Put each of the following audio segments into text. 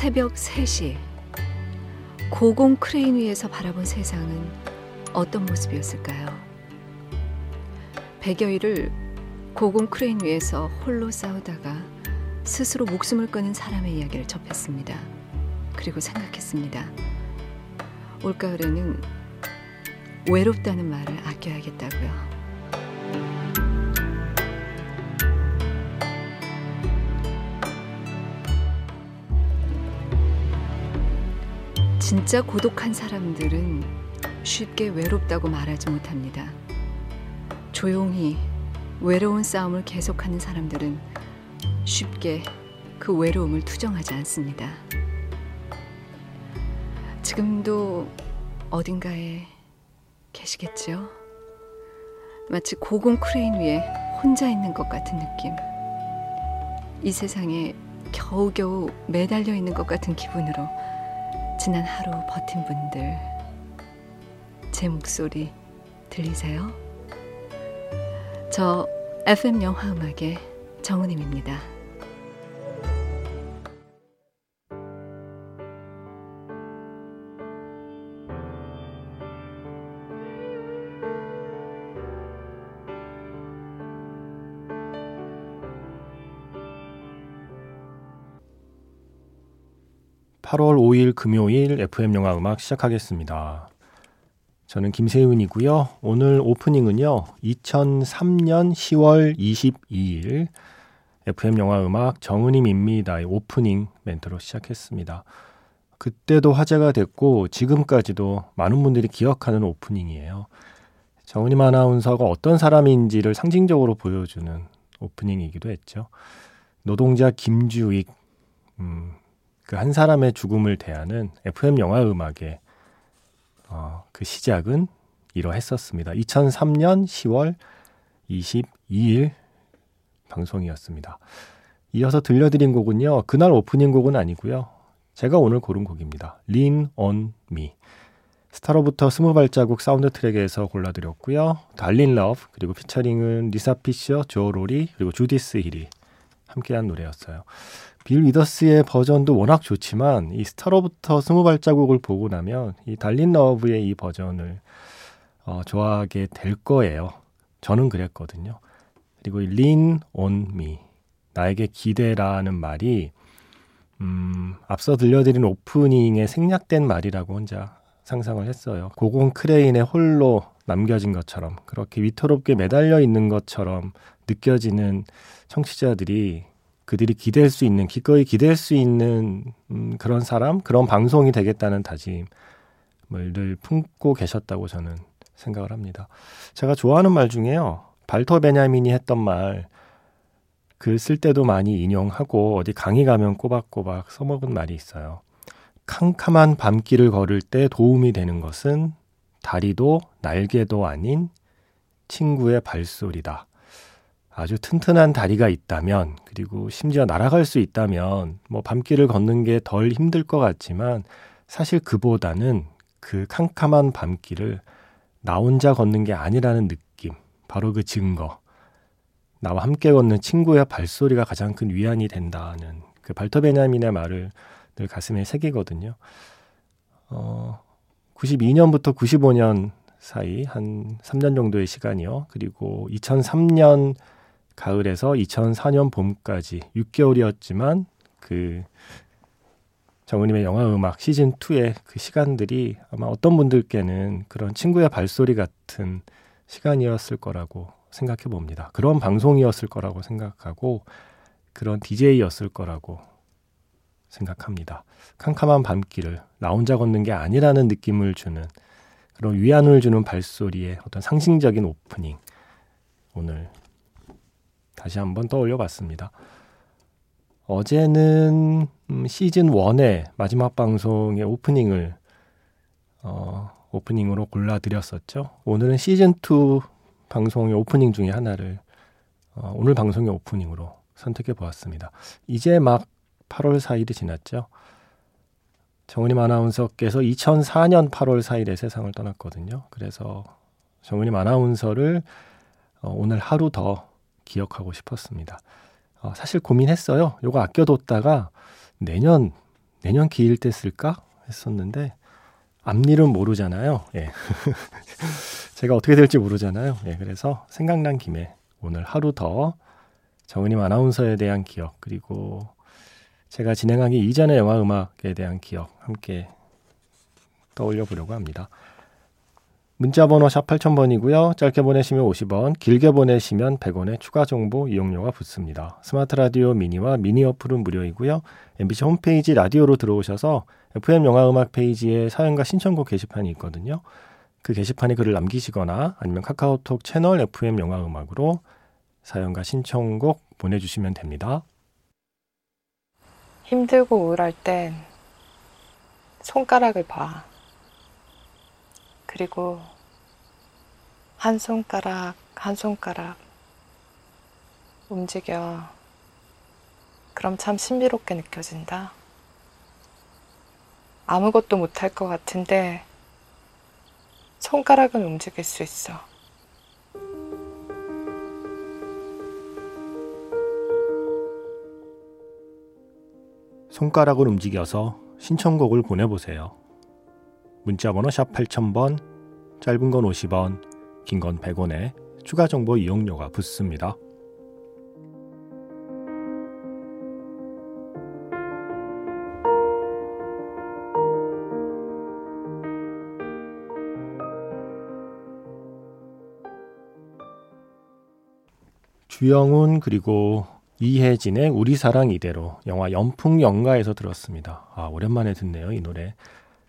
새벽 3시 고공 크레인 위에서 바라본 세상은 어떤 모습이었을까요? 백여일을 고공 크레인 위에서 홀로 싸우다가 스스로 목숨을 끊은 사람의 이야기를 접했습니다. 그리고 생각했습니다. 올가을에는 외롭다는 말을 아껴야겠다고요. 진짜 고독한 사람들은 쉽게 외롭다고 말하지 못합니다. 조용히 외로운 싸움을 계속하는 사람들은 쉽게 그 외로움을 투정하지 않습니다. 지금도 어딘가에 계시겠죠? 마치 고공 크레인 위에 혼자 있는 것 같은 느낌. 이 세상에 겨우겨우 매달려 있는 것 같은 기분으로 지난 하루 버틴 분들 제 목소리 들리세요? 저 FM 영화 음악의 정은임입니다. 8월 5일 금요일 FM 영화 음악 시작하겠습니다. 저는 김세윤이고요. 오늘 오프닝은요. 2003년 10월 22일 FM 영화 음악 정은임입니다의 오프닝 멘트로 시작했습니다. 그때도 화제가 됐고 지금까지도 많은 분들이 기억하는 오프닝이에요. 정은임 아나운서가 어떤 사람인지를 상징적으로 보여주는 오프닝이기도 했죠. 노동자 김주익 음, 그 한 사람의 죽음을 대하는 FM 영화 음악의 어, 그 시작은 이러했었습니다. 2003년 10월 22일 방송이었습니다. 이어서 들려드린 곡은요. 그날 오프닝 곡은 아니고요. 제가 오늘 고른 곡입니다. Lean on Me. 스타로부터 스무 발자국 사운드 트랙에서 골라드렸고요. 달린 러브 그리고 피처링은 리사 피셔, 조 로리 그리고 주디스 힐이 함께한 노래였어요. 빌 위더스의 버전도 워낙 좋지만 이 스타로부터 스무 발자국을 보고 나면 이 달린 러브의 이 버전을 어, 좋아하게 될 거예요. 저는 그랬거든요. 그 lean on me 나에게 기대라는 말이 음, 앞서 들려드린 오프닝에 생략된 말이라고 혼자 상상을 했어요. 고공 크레인의 홀로 남겨진 것처럼 그렇게 위태롭게 매달려 있는 것처럼 느껴지는 청취자들이 그들이 기대할 수 있는 기꺼이 기대할 수 있는 음, 그런 사람 그런 방송이 되겠다는 다짐을 늘 품고 계셨다고 저는 생각을 합니다. 제가 좋아하는 말 중에요. 발터 베냐민이 했던 말, 글 쓸 때도 많이 인용하고 어디 강의 가면 꼬박꼬박 써먹은 말이 있어요. 캄캄한 밤길을 걸을 때 도움이 되는 것은 다리도 날개도 아닌 친구의 발소리다. 아주 튼튼한 다리가 있다면 그리고 심지어 날아갈 수 있다면 뭐 밤길을 걷는 게 덜 힘들 것 같지만 사실 그보다는 그 캄캄한 밤길을 나 혼자 걷는 게 아니라는 느낌 바로 그 증거 나와 함께 걷는 친구의 발소리가 가장 큰 위안이 된다는 그 발터 베냐민의 말을 늘 가슴에 새기거든요. 어, 92년부터 95년 사이 한 3년 정도의 시간이요. 그리고 2003년 가을에서 2004년 봄까지 6개월이었지만 그 정우님의 영화 음악 시즌 2의 그 시간들이 아마 어떤 분들께는 그런 친구의 발소리 같은 시간이었을 거라고 생각해 봅니다. 그런 방송이었을 거라고 생각하고 그런 DJ였을 거라고 생각합니다. 캄캄한 밤길을 나 혼자 걷는 게 아니라는 느낌을 주는 그런 위안을 주는 발소리의 어떤 상징적인 오프닝 오늘 다시 한번 떠올려 봤습니다. 어제는 음, 시즌 1의 마지막 방송의 오프닝을 어, 오프닝으로 골라드렸었죠. 오늘은 시즌 2 방송의 오프닝 중에 하나를 어, 오늘 방송의 오프닝으로 선택해 보았습니다. 이제 막 8월 4일이 지났죠. 정은임 아나운서께서 2004년 8월 4일에 세상을 떠났거든요. 그래서 정은임 아나운서를 어, 오늘 하루 더 기억하고 싶었습니다. 어, 사실 고민했어요. 요거 아껴뒀다가 내년 내년 기일 때 쓸까 했었는데 앞일은 모르잖아요. 예. 제가 어떻게 될지 모르잖아요. 예, 그래서 생각난 김에 오늘 하루 더 정은임 아나운서에 대한 기억 그리고 제가 진행하기 이전의 영화 음악에 대한 기억 함께 떠올려 보려고 합니다. 문자 번호 샵 8000번이고요. 짧게 보내시면 50원, 길게 보내시면 100원의 추가 정보 이용료가 붙습니다. 스마트 라디오 미니와 미니 어플은 무료이고요. MBC 홈페이지 라디오로 들어오셔서 FM 영화 음악 페이지에 사연과 신청곡 게시판이 있거든요. 그 게시판에 글을 남기시거나 아니면 카카오톡 채널 FM 영화 음악으로 사연과 신청곡 보내주시면 됩니다. 힘들고 우울할 땐 손가락을 봐. 그리고 한 손가락, 한 손가락 움직여. 그럼 참 신비롭게 느껴진다. 아무것도 못할 것 같은데 손가락은 움직일 수 있어. 손가락을 움직여서 신청곡을 보내보세요. 문자번호 샵 8000번, 짧은 건 50원, 긴 건 100원에 추가 정보 이용료가 붙습니다. 주영훈 그리고 이혜진의 우리 사랑 이대로 영화 연풍 연가에서 들었습니다. 아 오랜만에 듣네요 이 노래.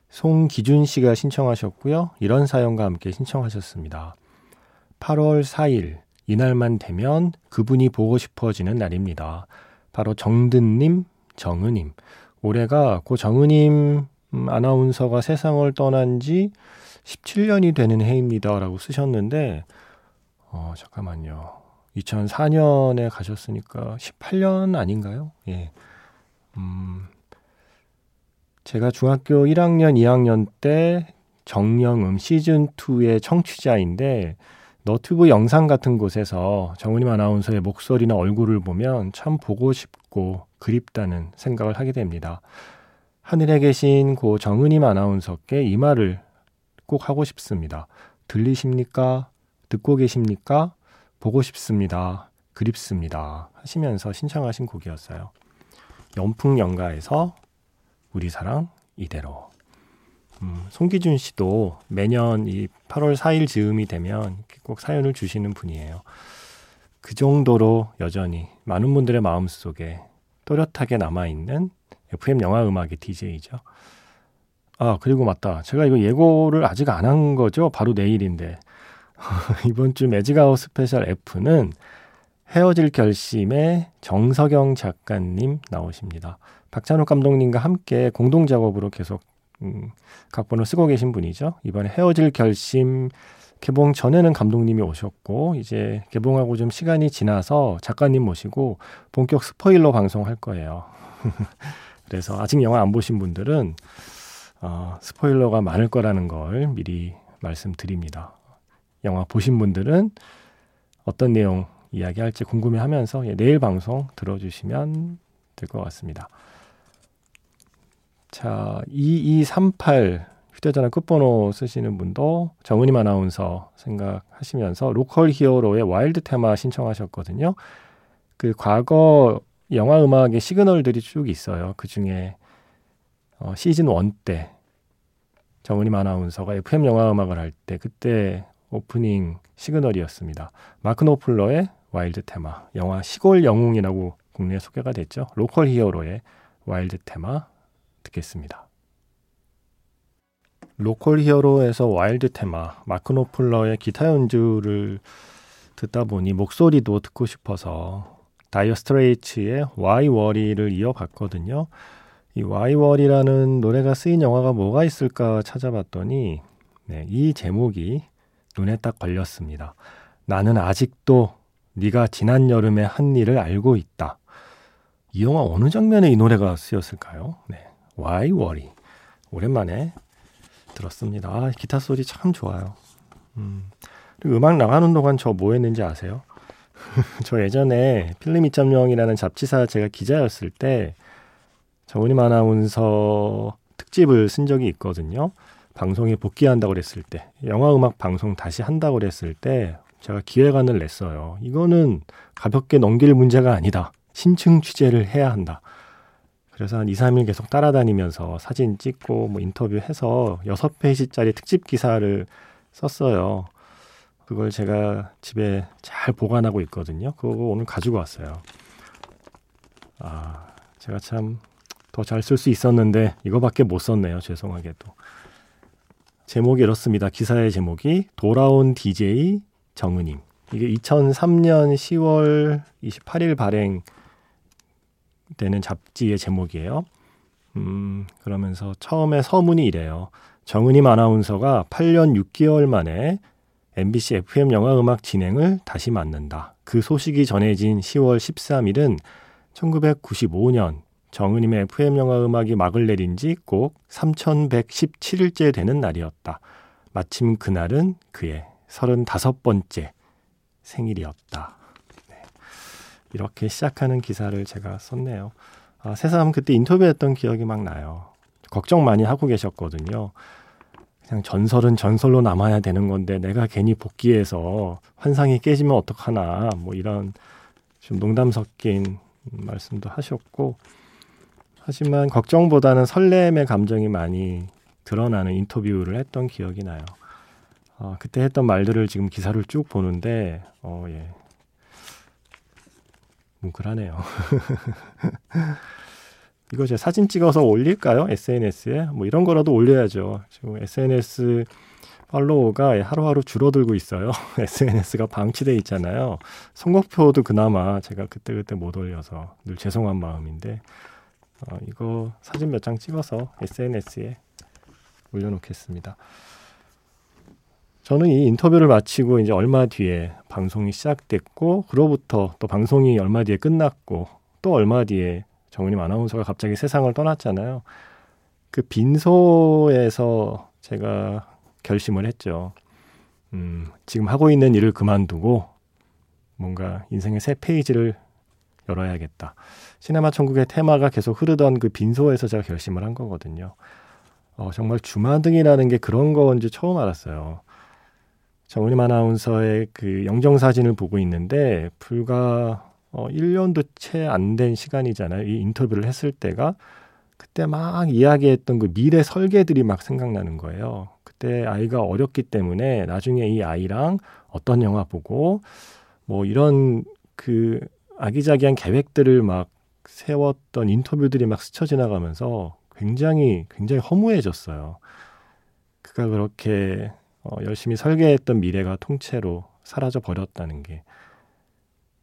송기준 씨가 신청하셨고요. 이런 사연과 함께 신청하셨습니다. 8월 4일 이날만 되면 그분이 보고 싶어지는 날입니다. 바로 정든님, 정은님. 올해가 고 정은님 아나운서가 세상을 떠난 지 17년이 되는 해입니다라고 쓰셨는데 어 잠깐만요. 2004년에 가셨으니까 18년 아닌가요? 예. 음, 제가 중학교 1학년, 2학년 때 정영음 시즌2의 청취자인데 너튜브 영상 같은 곳에서 정은임 아나운서의 목소리나 얼굴을 보면 참 보고 싶고 그립다는 생각을 하게 됩니다. 하늘에 계신 고 정은임 아나운서께 이 말을 꼭 하고 싶습니다. 들리십니까? 듣고 계십니까? 보고 싶습니다. 그립습니다. 하시면서 신청하신 곡이었어요. 연풍연가에서 우리 사랑 이대로. 음, 송기준 씨도 매년 이 8월 4일 즈음이 되면 꼭 사연을 주시는 분이에요. 그 정도로 여전히 많은 분들의 마음속에 또렷하게 남아있는 FM 영화 음악의 DJ죠. 아, 그리고 맞다. 제가 이거 예고를 아직 안 한 거죠? 바로 내일인데. 이번 주 매직아워 스페셜 F는 헤어질 결심에 정석영 작가님 나오십니다. 박찬욱 감독님과 함께 공동 작업으로 계속 음, 각본을 쓰고 계신 분이죠. 이번에 헤어질 결심 개봉 전에는 감독님이 오셨고 이제 개봉하고 좀 시간이 지나서 작가님 모시고 본격 스포일러 방송할 거예요. 그래서 아직 영화 안 보신 분들은 어, 스포일러가 많을 거라는 걸 미리 말씀드립니다. 영화 보신 분들은 어떤 내용 이야기할지 궁금해하면서 예, 내일 방송 들어주시면 될 것 같습니다. 자, 2238 휴대전화 끝번호 쓰시는 분도 정은임 아나운서 생각하시면서 Local Hero의 Wild Theme 신청하셨거든요. 그 과거 영화 음악의 시그널들이 쭉 있어요. 그 중에 어, 시즌 1때 정은임 아나운서가 FM 영화 음악을 할 때 그때 오프닝 시그널이었습니다. 마크 노플러의 Wild Theme, 영화 시골 영웅이라고 국내에 소개가 됐죠. Local Hero의 Wild Theme 듣겠습니다. Local Hero에서 Wild Theme, 마크 노플러의 기타 연주를 듣다 보니 목소리도 듣고 싶어서 다이어 스트레이츠의 Why Worry를 이어봤거든요. 이 와이 워리라는 노래가 쓰인 영화가 뭐가 있을까 찾아봤더니 네, 이 제목이 눈에 딱 걸렸습니다. 나는 아직도 네가 지난 여름에 한 일을 알고 있다. 이 영화 어느 장면에 이 노래가 쓰였을까요? 네. Why Worry. 오랜만에 들었습니다. 아, 기타 소리 참 좋아요. 음. 음악 나가는 동안 저 뭐 했는지 아세요? 저 예전에 필름 2.0이라는 잡지사 제가 기자였을 때 정은임 아나운서 특집을 쓴 적이 있거든요. 방송에 복귀한다고 그랬을 때, 영화 음악 방송 다시 한다고 그랬을 때 제가 기획안을 냈어요. 이거는 가볍게 넘길 문제가 아니다. 신층 취재를 해야 한다. 그래서 한 2, 3일 계속 따라다니면서 사진 찍고 뭐 인터뷰해서 6페이지짜리 특집 기사를 썼어요. 그걸 제가 집에 잘 보관하고 있거든요. 그거 오늘 가지고 왔어요. 아, 제가 참 더 잘 쓸 수 있었는데 이거밖에 못 썼네요. 죄송하게도. 제목이 이렇습니다. 기사의 제목이 돌아온 DJ 정은임. 이게 2003년 10월 28일 발행 되는 잡지의 제목이에요. 음, 그러면서 처음에 서문이 이래요. 정은임 아나운서가 8년 6개월 만에 MBC FM 영화 음악 진행을 다시 맡는다. 그 소식이 전해진 10월 13일은 1995년 정은임의 FM 영화 음악이 막을 내린 지 꼭 3117일째 되는 날이었다. 마침 그날은 그의 35번째 생일이었다. 이렇게 시작하는 기사를 제가 썼네요. 아, 새삼 그때 인터뷰했던 기억이 막 나요. 걱정 많이 하고 계셨거든요. 그냥 전설은 전설로 남아야 되는 건데 내가 괜히 복귀해서 환상이 깨지면 어떡하나 뭐 이런 좀 농담 섞인 말씀도 하셨고 하지만 걱정보다는 설렘의 감정이 많이 드러나는 인터뷰를 했던 기억이 나요. 어, 그때 했던 말들을 지금 기사를 쭉 보는데 어, 예. 뭉클하네요. 이거 제 사진 찍어서 올릴까요? SNS에? 뭐 이런 거라도 올려야죠. 지금 SNS 팔로워가 하루하루 줄어들고 있어요. SNS가 방치돼 있잖아요. 선곡표도 그나마 제가 그때그때 못 올려서 늘 죄송한 마음인데 어, 이거 사진 몇 장 찍어서 SNS에 올려놓겠습니다. 저는 이 인터뷰를 마치고 이제 얼마 뒤에 방송이 시작됐고 그로부터 또 방송이 얼마 뒤에 끝났고 또 얼마 뒤에 정은임 아나운서가 갑자기 세상을 떠났잖아요. 그 빈소에서 제가 결심을 했죠. 음, 지금 하고 있는 일을 그만두고 뭔가 인생의 새 페이지를 열어야겠다. 시네마 천국의 테마가 계속 흐르던 그 빈소에서 제가 결심을 한 거거든요. 어, 정말 주마등이라는 게 그런 건지 처음 알았어요. 정은임 아나운서의 그 영정 사진을 보고 있는데 불과 어 1년도 채 안 된 시간이잖아요. 이 인터뷰를 했을 때가 그때 막 이야기했던 그 미래 설계들이 막 생각나는 거예요. 그때 아이가 어렸기 때문에 나중에 이 아이랑 어떤 영화 보고 뭐 이런 그 아기자기한 계획들을 막 세웠던 인터뷰들이 막 스쳐 지나가면서 굉장히 굉장히 허무해졌어요. 그가 그렇게 어, 열심히 설계했던 미래가 통째로 사라져 버렸다는 게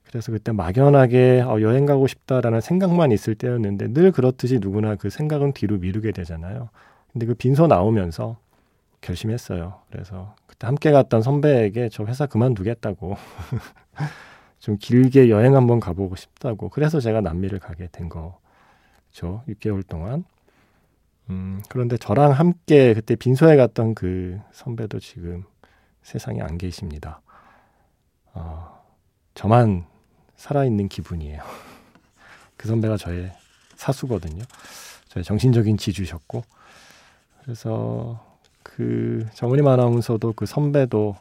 그래서 그때 막연하게 어, 여행 가고 싶다라는 생각만 있을 때였는데 늘 그렇듯이 누구나 그 생각은 뒤로 미루게 되잖아요. 근데 그 빈소 나오면서 결심했어요. 그래서 그때 함께 갔던 선배에게 저 회사 그만두겠다고 좀 길게 여행 한번 가보고 싶다고 그래서 제가 남미를 가게 된 거죠. 6개월 동안 음, 그런데 저랑 함께 그때 빈소에 갔던 그 선배도 지금 세상에 안 계십니다. 어, 저만 살아있는 기분이에요. 그 선배가 저의 사수거든요. 저의 정신적인 지주셨고. 그래서 그 정은임 아나운서도 그 선배도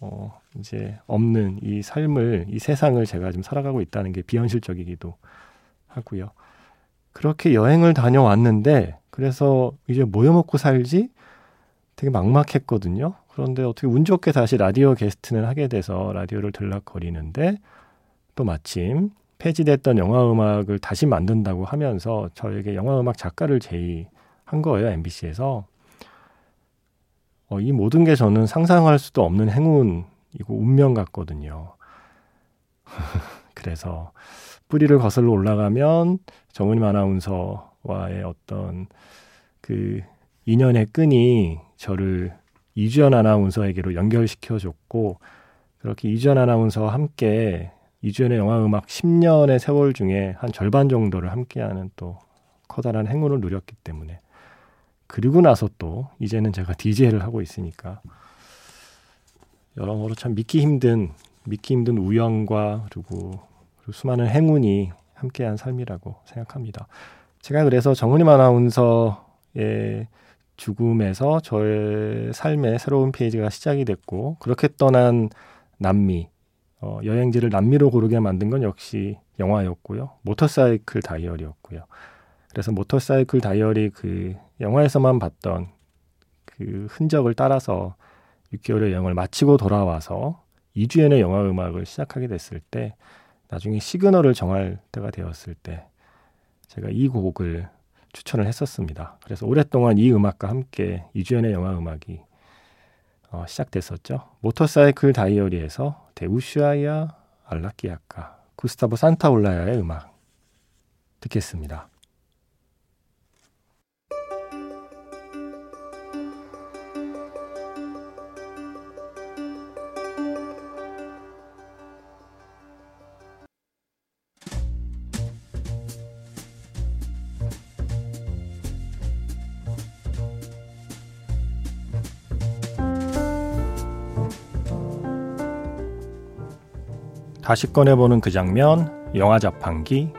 어, 이제 없는 이 삶을, 이 세상을 제가 지금 살아가고 있다는 게 비현실적이기도 하고요. 그렇게 여행을 다녀왔는데 그래서 이제 뭐여 먹고 살지 되게 막막했거든요. 그런데 어떻게 운 좋게 다시 라디오 게스트는 하게 돼서 라디오를 들락거리는데 또 마침 폐지됐던 영화 음악을 다시 만든다고 하면서 저에게 영화 음악 작가를 제의한 거예요 MBC에서. 어, 이 모든 게 저는 상상할 수도 없는 행운이고 운명 같거든요. 그래서 뿌리를 거슬러 올라가면 정은임 아나운서 와의 어떤 그 인연의 끈이 저를 이주연 아나운서에게로 연결시켜줬고 그렇게 이주연 아나운서와 함께 이주연의 영화 음악 10년의 세월 중에 한 절반 정도를 함께하는 또 커다란 행운을 누렸기 때문에 그리고 나서 또 이제는 제가 DJ를 하고 있으니까 여러모로 참 믿기 힘든 믿기 힘든 우연과 그리고, 그리고 수많은 행운이 함께한 삶이라고 생각합니다. 제가 그래서 정은임 아나운서의 죽음에서 저의 삶의 새로운 페이지가 시작이 됐고 그렇게 떠난 남미 어, 여행지를 남미로 고르게 만든 건 역시 영화였고요. 모터사이클 다이어리였고요. 그래서 모터사이클 다이어리 그 영화에서만 봤던 그 흔적을 따라서 6개월의 여행을 마치고 돌아와서 2주에 내 영화 음악을 시작하게 됐을 때 나중에 시그널을 정할 때가 되었을 때 제가 이 곡을 추천을 했었습니다. 그래서 오랫동안 이 음악과 함께 2주에 내 영화 음악이 어, 시작됐었죠. 모터사이클 다이어리에서 데우슈아야 알라키아카 구스타보 산타올라야의 음악 듣겠습니다. 다시 꺼내보는 그 장면, 영화 자판기.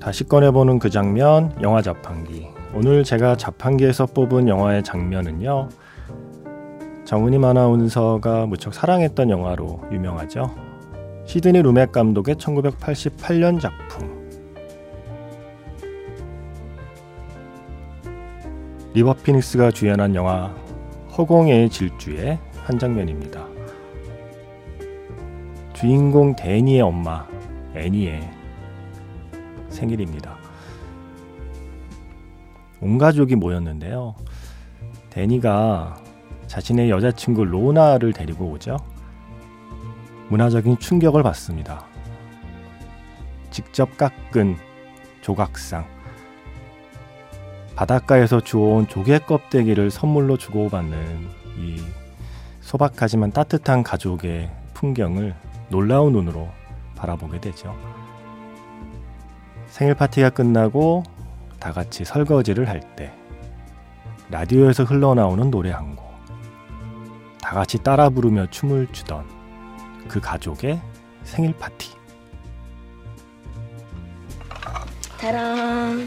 다시 꺼내보는 그 장면, 영화 자판기. 오늘 제가 자판기에서 뽑은 영화의 장면은요. 정은임 아나운서가 무척 사랑했던 영화로 유명하죠. 시드니 루맥 감독의 1988년 작품 리버 피닉스가 주연한 영화 허공의 질주의 한 장면입니다. 주인공 데니의 엄마 애니의 생일입니다. 온 가족이 모였는데요. 데니가 자신의 여자친구 로나를 데리고 오죠. 문화적인 충격을 받습니다. 직접 깎은 조각상, 바닷가에서 주워온 조개 껍데기를 선물로 주고받는 이 소박하지만 따뜻한 가족의 풍경을 놀라운 눈으로 바라보게 되죠. 생일 파티가 끝나고 다 같이 설거지를 할 때 라디오에서 흘러나오는 노래 한 곡, 다 같이 따라 부르며 춤을 추던 그 가족의 생일 파티. Ta-da!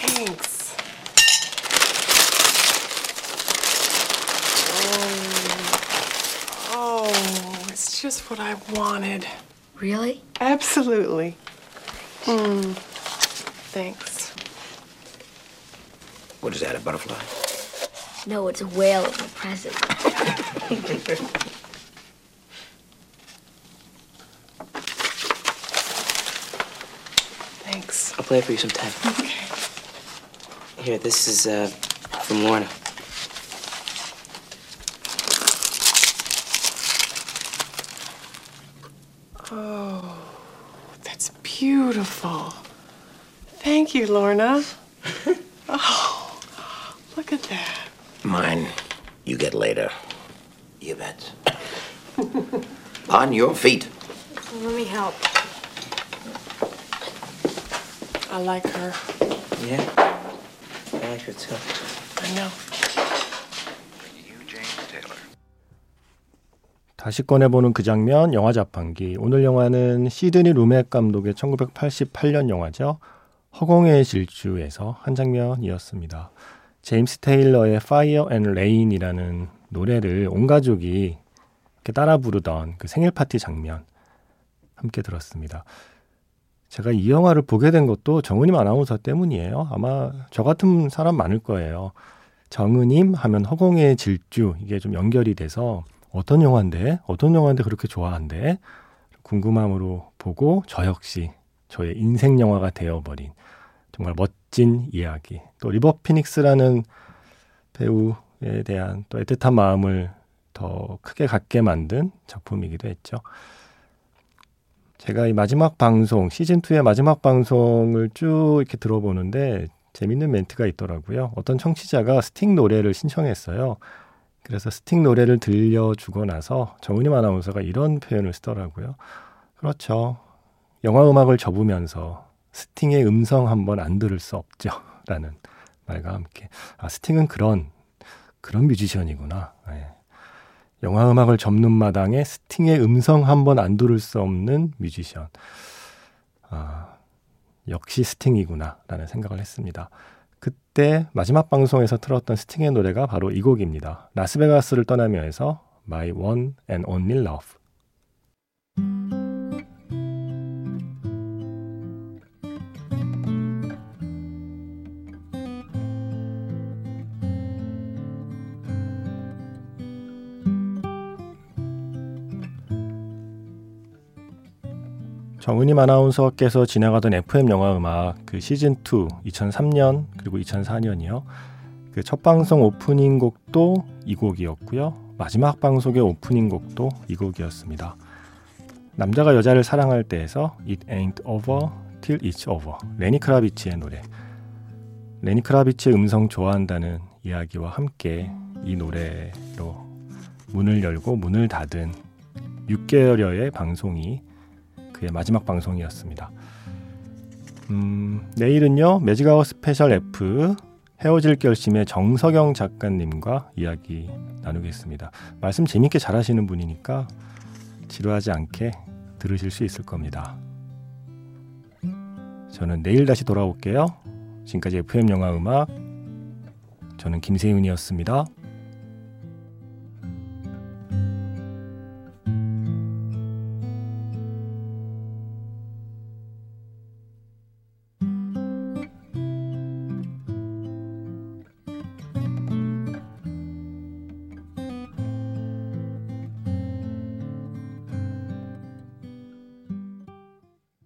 Thanks. Oh, it's just what I wanted. Really? Absolutely. Mm. Thanks. What is that, a butterfly? No, it's a whale of a present. Thanks. I'll play for you sometime. Okay. Here, this is uh, from Lorna. Oh, that's beautiful. Thank you, Lorna. oh, look at that. Mine, you get later. You bet. On your feet. Let me help. I like her. Yeah. I like her too. I know. 다시 꺼내보는 그 장면, 영화 자판기. 오늘 영화는 시드니 루맥 감독의 1988년 영화죠. 허공의 질주에서 한 장면이었습니다. 제임스 테일러의 Fire and Rain이라는 노래를 온 가족이 이렇게 따라 부르던 그 생일 파티 장면 함께 들었습니다. 제가 이 영화를 보게 된 것도 정은임 아나운서 때문이에요. 아마 저 같은 사람 많을 거예요. 정은임 하면 허공의 질주 이게 좀 연결이 돼서 어떤 영화인데 어떤 영화인데 그렇게 좋아한대 궁금함으로 보고 저 역시 저의 인생 영화가 되어버린 정말 멋진 이야기 또 리버 피닉스라는 배우에 대한 또 애틋한 마음을 더 크게 갖게 만든 작품이기도 했죠. 제가 이 마지막 방송 시즌 2의 마지막 방송을 쭉 이렇게 들어보는데 재밌는 멘트가 있더라고요. 어떤 청취자가 스팅 노래를 신청했어요. 그래서 스팅 노래를 들려주고 나서 정은임 아나운서가 이런 표현을 쓰더라고요. 그렇죠. 영화 음악을 접으면서 스팅의 음성 한번 안 들을 수 없죠. 라는 말과 함께. 아, 스팅은 그런, 그런 뮤지션이구나. 예. 영화 음악을 접는 마당에 스팅의 음성 한 번 안 들을 수 없는 뮤지션. 아, 역시 스팅이구나. 라는 생각을 했습니다. 그때 마지막 방송에서 틀었던 스팅의 노래가 바로 이 곡입니다. 라스베가스를 떠나며에서 My One and Only Love. 정은임 아나운서께서 진행하던 FM 영화 음악 그 시즌 2 2003년 그리고 2004년이요. 그 첫 방송 오프닝 곡도 이 곡이었고요. 마지막 방송의 오프닝 곡도 이 곡이었습니다. 남자가 여자를 사랑할 때에서 It Ain't Over Till It's Over 레니 크라비치의 노래. 레니 크라비치의 음성 좋아한다는 이야기와 함께 이 노래로 문을 열고 문을 닫은 6개월여의 방송이 그의 마지막 방송이었습니다. 음, 내일은요 매직아워 스페셜 F 헤어질 결심의 정서경 작가님과 이야기 나누겠습니다. 말씀 재밌게 잘하시는 분이니까 지루하지 않게 들으실 수 있을 겁니다. 저는 내일 다시 돌아올게요. 지금까지 FM 영화 음악 저는 김세윤이었습니다.